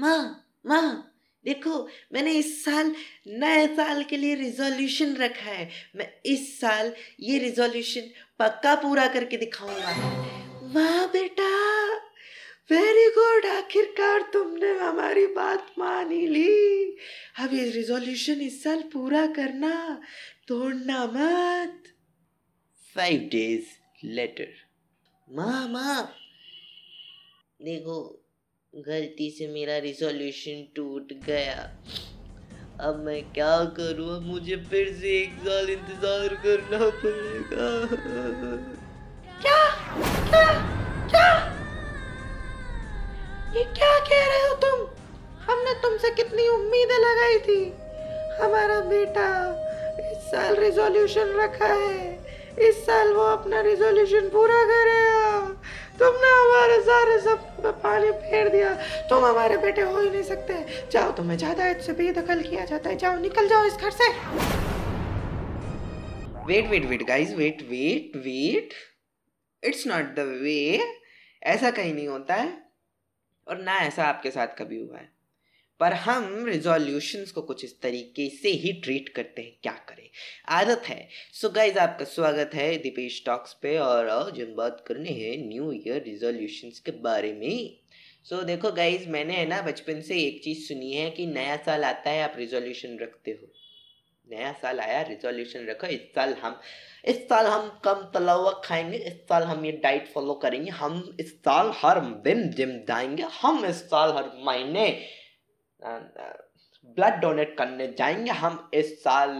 माँ माँ, देखो, मैंने इस साल नए साल के लिए रिजोल्यूशन रखा है। मैं इस साल ये रिजोल्यूशन पक्का पूरा करके दिखाऊँगा। वाह बेटा वेरी गुड आखिरकार तुमने हमारी बात मान ही ली। अब ये रिजोल्यूशन इस साल पूरा करना, तोड़ना मत। फाइव डेज़ लेटर माँ माँ, देखो गलती से मेरा रिजोल्यूशन टूट गया। अब मैं क्या करूँ? अब मुझे फिर से एक साल इंतज़ार करना पड़ेगा। क्या? क्या? क्या? ये क्या कह रहे हो तुम? हमने तुमसे कितनी उम्मीदें लगाई थी। हमारा बेटा इस साल रिजोल्यूशन रखा है। इस साल वो अपना रिजोल्यूशन पूरा करेगा। हमारे सारे सब पानी फेर दिया। तुम हमारे बेटे हो ही नहीं सकते। जाओ, तुम्हें ज़्यादा इससे बेदखल किया जाता है। जाओ, निकल जाओ इस घर से। Wait wait wait guys wait wait wait it's not the way ऐसा कहीं नहीं होता है। और ना ऐसा आपके साथ कभी हुआ है। पर हम रिजोल्यूशंस को कुछ इस तरीके से ही ट्रीट करते हैं क्या करें? आदत है। सो so गाइज़ आपका स्वागत है दीपेश टॉक्स पे और आज हम बात करने हैं न्यू ईयर रिजोल्यूशंस के बारे में। सो so, देखो गाइज़ मैंने है ना बचपन से एक चीज़ सुनी है कि नया साल आता है आप रिजोल्यूशन रखते हो। नया साल आया रिजोल्यूशन रखो इस साल हम इस साल हम कम तलावा खाएँगे इस साल हम ये डाइट फॉलो करेंगे हम इस साल हर दिन जिम जाएँगे हम इस साल हर महीने ब्लड डोनेट करने जाएँगे हम इस साल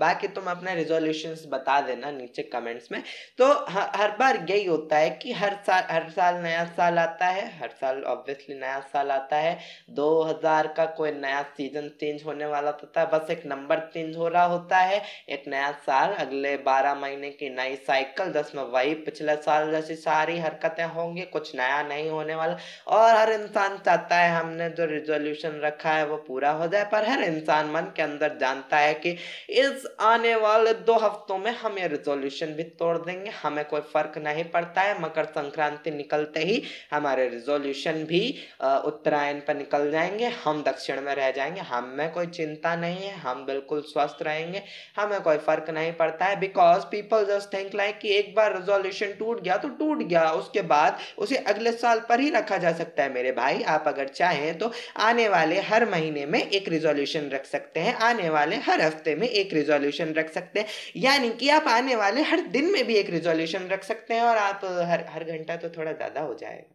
बाकी तुम अपने रिजोल्यूशंस बता देना नीचे कमेंट्स में। तो हर बार यही होता है कि हर साल हर साल नया साल आता है, हर साल ऑब्वियसली नया साल आता है। 2000 का कोई नया सीज़न चेंज होने वाला होता है बस एक नंबर चेंज हो रहा होता है, एक नया साल, अगले 12 महीने की नई साइकिल दस में वही, पिछले साल जैसी सारी हरकतें होंगी, कुछ नया नहीं होने वाला। और हर इंसान चाहता है हमने जो रिजोल्यूशन रखा है वो पूरा हो जाए, पर हर इंसान मन के अंदर जानता है कि इस आने वाले दो हफ्तों में हम ये रिजोल्यूशन भी तोड़ देंगे। हमें कोई फ़र्क नहीं पड़ता है। मकर संक्रांति निकलते ही हमारे रिजोल्यूशन भी उत्तरायण पर निकल जाएँगे। हम दक्षिण में रह जाएँगे। हमें कोई चिंता नहीं है। हम बिल्कुल स्वस्थ रहेंगे। हमें कोई फ़र्क नहीं पड़ता है। Because people just think like कि एक बार रिजोल्यूशन टूट गया तो टूट गया। उसके बाद उसे अगले साल पर ही रखा जा सकता है। मेरे भाई, आप अगर चाहें तो आने वाले हर महीने में एक रिजोल्यूशन रख सकते हैं। आने वाले हर हफ़्ते में एक रिजोल्यूशन रिजोल्यूशन रख सकते हैं। यानी कि आप आने वाले हर दिन में भी एक रिजोल्यूशन रख सकते हैं और आप हर हर घंटा तो थोड़ा ज़्यादा हो जाएगा।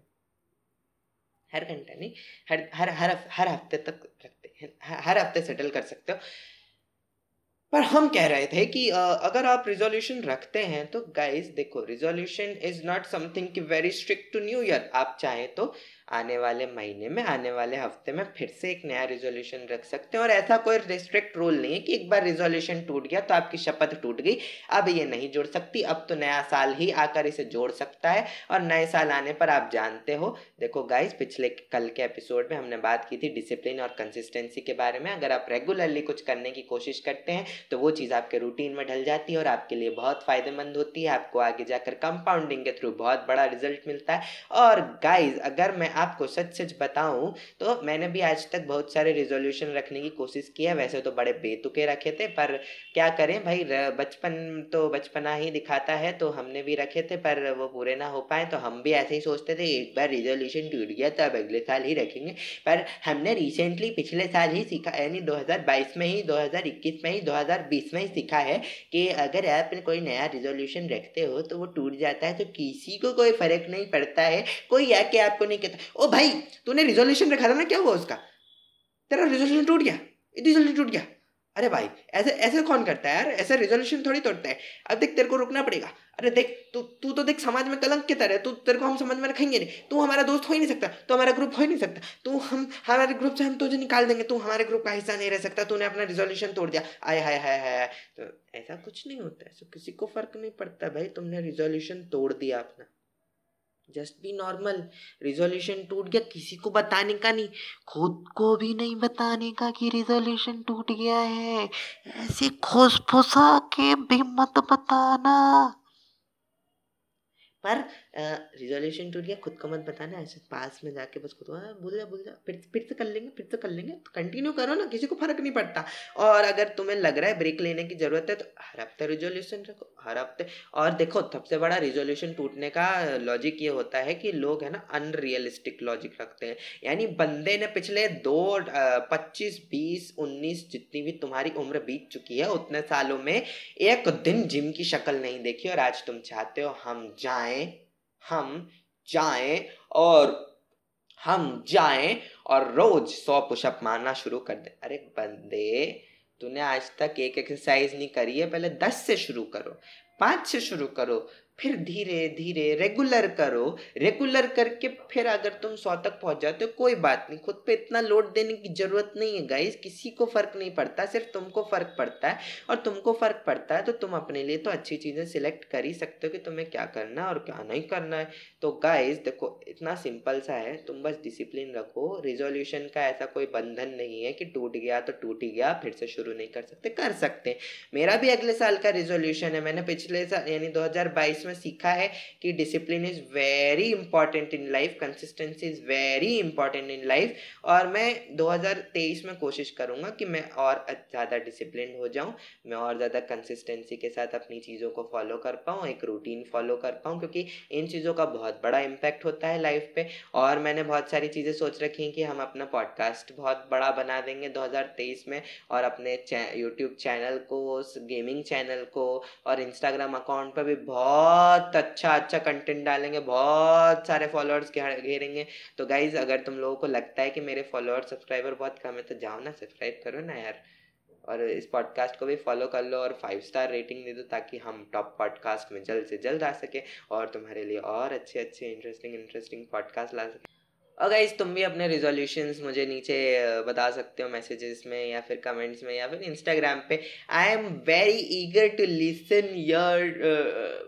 हर घंटा नहीं, हर हर हर हर हफ़्ते तक रखते हैं हर हफ़्ते सेटल कर सकते हो। पर हम कह रहे थे कि अगर आप रिजोल्यूशन रखते हैं तो गाइस देखो रिजोल्यूशन इज़ नॉट समथिंग की very strict to new year आप चाहें तो आने वाले महीने में, आने वाले हफ़्ते में फिर से एक नया रिजोल्यूशन रख सकते हैं। और ऐसा कोई रिस्ट्रिक्ट रूल नहीं है कि एक बार रिजोल्यूशन टूट गया तो आपकी शपथ टूट गई। अब ये नहीं जोड़ सकती, अब तो नया साल ही आकर इसे जोड़ सकता है। और नए साल आने पर आप जानते हो, देखो गाइज़ पिछले कल के एपिसोड में हमने बात की थी डिसिप्लिन और कंसिस्टेंसी के बारे में। अगर आप रेगुलरली कुछ करने की कोशिश करते हैं तो वो चीज़ आपके रूटीन में ढल जाती है और आपके लिए बहुत फ़ायदेमंद होती है। आपको आगे जाकर कंपाउंडिंग के थ्रू बहुत बड़ा रिज़ल्ट मिलता है। और गाइज़ अगर मैं आपको सच सच बताऊँ तो मैंने भी आज तक बहुत सारे रिजोल्यूशन रखने की कोशिश की है। वैसे तो बड़े बेतुके रखे थे, पर क्या करें भाई बचपन तो बचपना ही दिखाता है तो हमने भी रखे थे, पर वो पूरे ना हो पाए तो हम भी ऐसे ही सोचते थे, एक बार रिजोल्यूशन टूट गया तो अब अगले साल ही रखेंगे। पर हमने रिसेंटली पिछले साल ही सीखा, यानी 2022 में ही 2021 में ही 2020 में ही सीखा है कि अगर आप कोई नया रिजोल्यूशन रखते हो तो वो टूट जाता है तो किसी को कोई फ़र्क नहीं पड़ता है। कोई आके आपको नहीं कहता ओ भाई, तूने रिजोल्यूशन रखा था ना, क्या हुआ उसका? तेरा रिजोल्यूशन टूट गया। रिजोल्यूशन टूट गया। अरे भाई, ऐसे ऐसे कौन करता है यार? ऐसे रिजोल्यूशन थोड़ी तोड़ता है। अब देख, तेरे को रुकना पड़ेगा। अरे देख, तू तू तो देख, समाज में कलंक की तरह तू, तेरे को हम समझ में रखेंगे नहीं। तू हमारा दोस्त हो ही नहीं सकता। तू हमारा ग्रुप हो ही नहीं सकता। तू हम, हमारे ग्रुप से हम तुझे निकाल देंगे। तू हमारे ग्रुप का हिस्सा नहीं रह सकता। तूने अपना रिजोल्यूशन तोड़ दिया। आय, हाय हाय हाय तो ऐसा कुछ नहीं होता है। किसी को फ़र्क नहीं पड़ता भाई। तुमने रिजोल्यूशन तोड़ दिया अपना। जस्ट बी नॉर्मल रिजोल्यूशन टूट गया, किसी को बताने का नहीं। खुद को भी नहीं बताने का कि रिजोल्यूशन टूट गया है। ऐसे खोस फुसा के भी मत बताना। पर रिजोल्यूशन टूट गया खुद को मत बताना ऐसे पास में जाके बस खुद को "हाँ, भूल जा भूल जा फिर फिर से कर लेंगे फिर से कर लेंगे तो कंटिन्यू करो ना किसी को फ़र्क नहीं पड़ता। और अगर तुम्हें लग रहा है ब्रेक लेने की ज़रूरत है तो हर हफ़्ते रिजोल्यूशन रखो हर हफ़्ते। और देखो सबसे बड़ा रिजोल्यूशन टूटने का लॉजिक ये होता है कि लोग है ना अनरियलिस्टिक लॉजिक रखते हैं। यानी बंदे ने पिछले दो पच्चीस बीस उन्नीस जितनी भी तुम्हारी उम्र बीत चुकी है उतने सालों में एक दिन जिम की शक्ल नहीं देखी और आज तुम चाहते हो हम जाएँ। हम जाएँ और हम जाएँ और रोज सौ पुशअप मारना शुरू कर दें। अरे बंदे, तूने आज तक एक एक्सरसाइज नहीं करी है, पहले दस से शुरू करो, पाँच से शुरू करो फिर धीरे धीरे रेगुलर करो। रेगुलर करके फिर अगर तुम सौ तक पहुँच जाते हो, कोई बात नहीं। खुद पे इतना लोड देने की ज़रूरत नहीं है गाइस किसी को फ़र्क नहीं पड़ता, सिर्फ़ तुमको फ़र्क पड़ता है। और तुमको फ़र्क पड़ता है तो तुम अपने लिए तो अच्छी चीज़ें सिलेक्ट कर ही सकते हो कि तुम्हें क्या करना है और क्या नहीं करना है। तो गाइज़ देखो, इतना सिंपल सा है। तुम बस डिसिप्लिन रखो। रिजोल्यूशन का ऐसा कोई बंधन नहीं है कि टूट गया तो टूट ही गया, फिर से शुरू नहीं कर सकते। कर सकते मेरा भी अगले साल का रिजोल्यूशन है। मैंने पिछले साल यानी 2022 में सीखा है कि discipline is very important in life consistency is very important in life और मैं 2023 में कोशिश करूँगा कि मैं और ज़्यादा डिसिप्लिन हो जाऊँ, मैं और ज़्यादा कंसिस्टेंसी के साथ अपनी चीज़ों को फॉलो कर पाऊँ, एक रूटीन फॉलो कर पाऊँ, क्योंकि इन चीज़ों का बहुत बड़ा इम्पैक्ट होता है लाइफ पे। और मैंने बहुत सारी चीज़ें सोच रखी हैं कि हम अपना पॉडकास्ट बहुत बड़ा बना देंगे 2023 में और अपने यूट्यूब चैनल को गेमिंग चैनल को और इंस्टाग्राम अकाउंट पर भी बहुत अच्छा अच्छा कंटेंट डालेंगे, बहुत सारे फॉलोअर्स घेरेंगे। तो गाइज़ अगर तुम लोगों को लगता है कि मेरे फॉलोअर सब्सक्राइबर बहुत कम है तो जाओ ना सब्सक्राइब करो ना यार। और इस पॉडकास्ट को भी फॉलो कर लो और फाइव स्टार रेटिंग दे दो, ताकि हम टॉप पॉडकास्ट में जल्द से जल्द आ सके और तुम्हारे लिए और अच्छे अच्छे इंटरेस्टिंग इंटरेस्टिंग पॉडकास्ट ला सके। और गाइज़ तुम भी अपने रिजोल्यूशंस मुझे नीचे बता सकते हो मैसेजेस में या फिर कमेंट्स में या फिर इंस्टाग्राम पे। I am very eager to listen your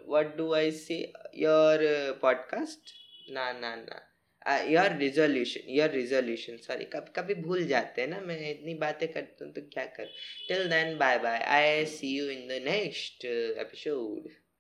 what do I say your podcast ना ना ना। Your resolution your resolution sorry कभी कभी भूल जाते हैं ना, मैं इतनी बातें करता हूँ तो क्या कर? Till then bye bye I see you in the next episode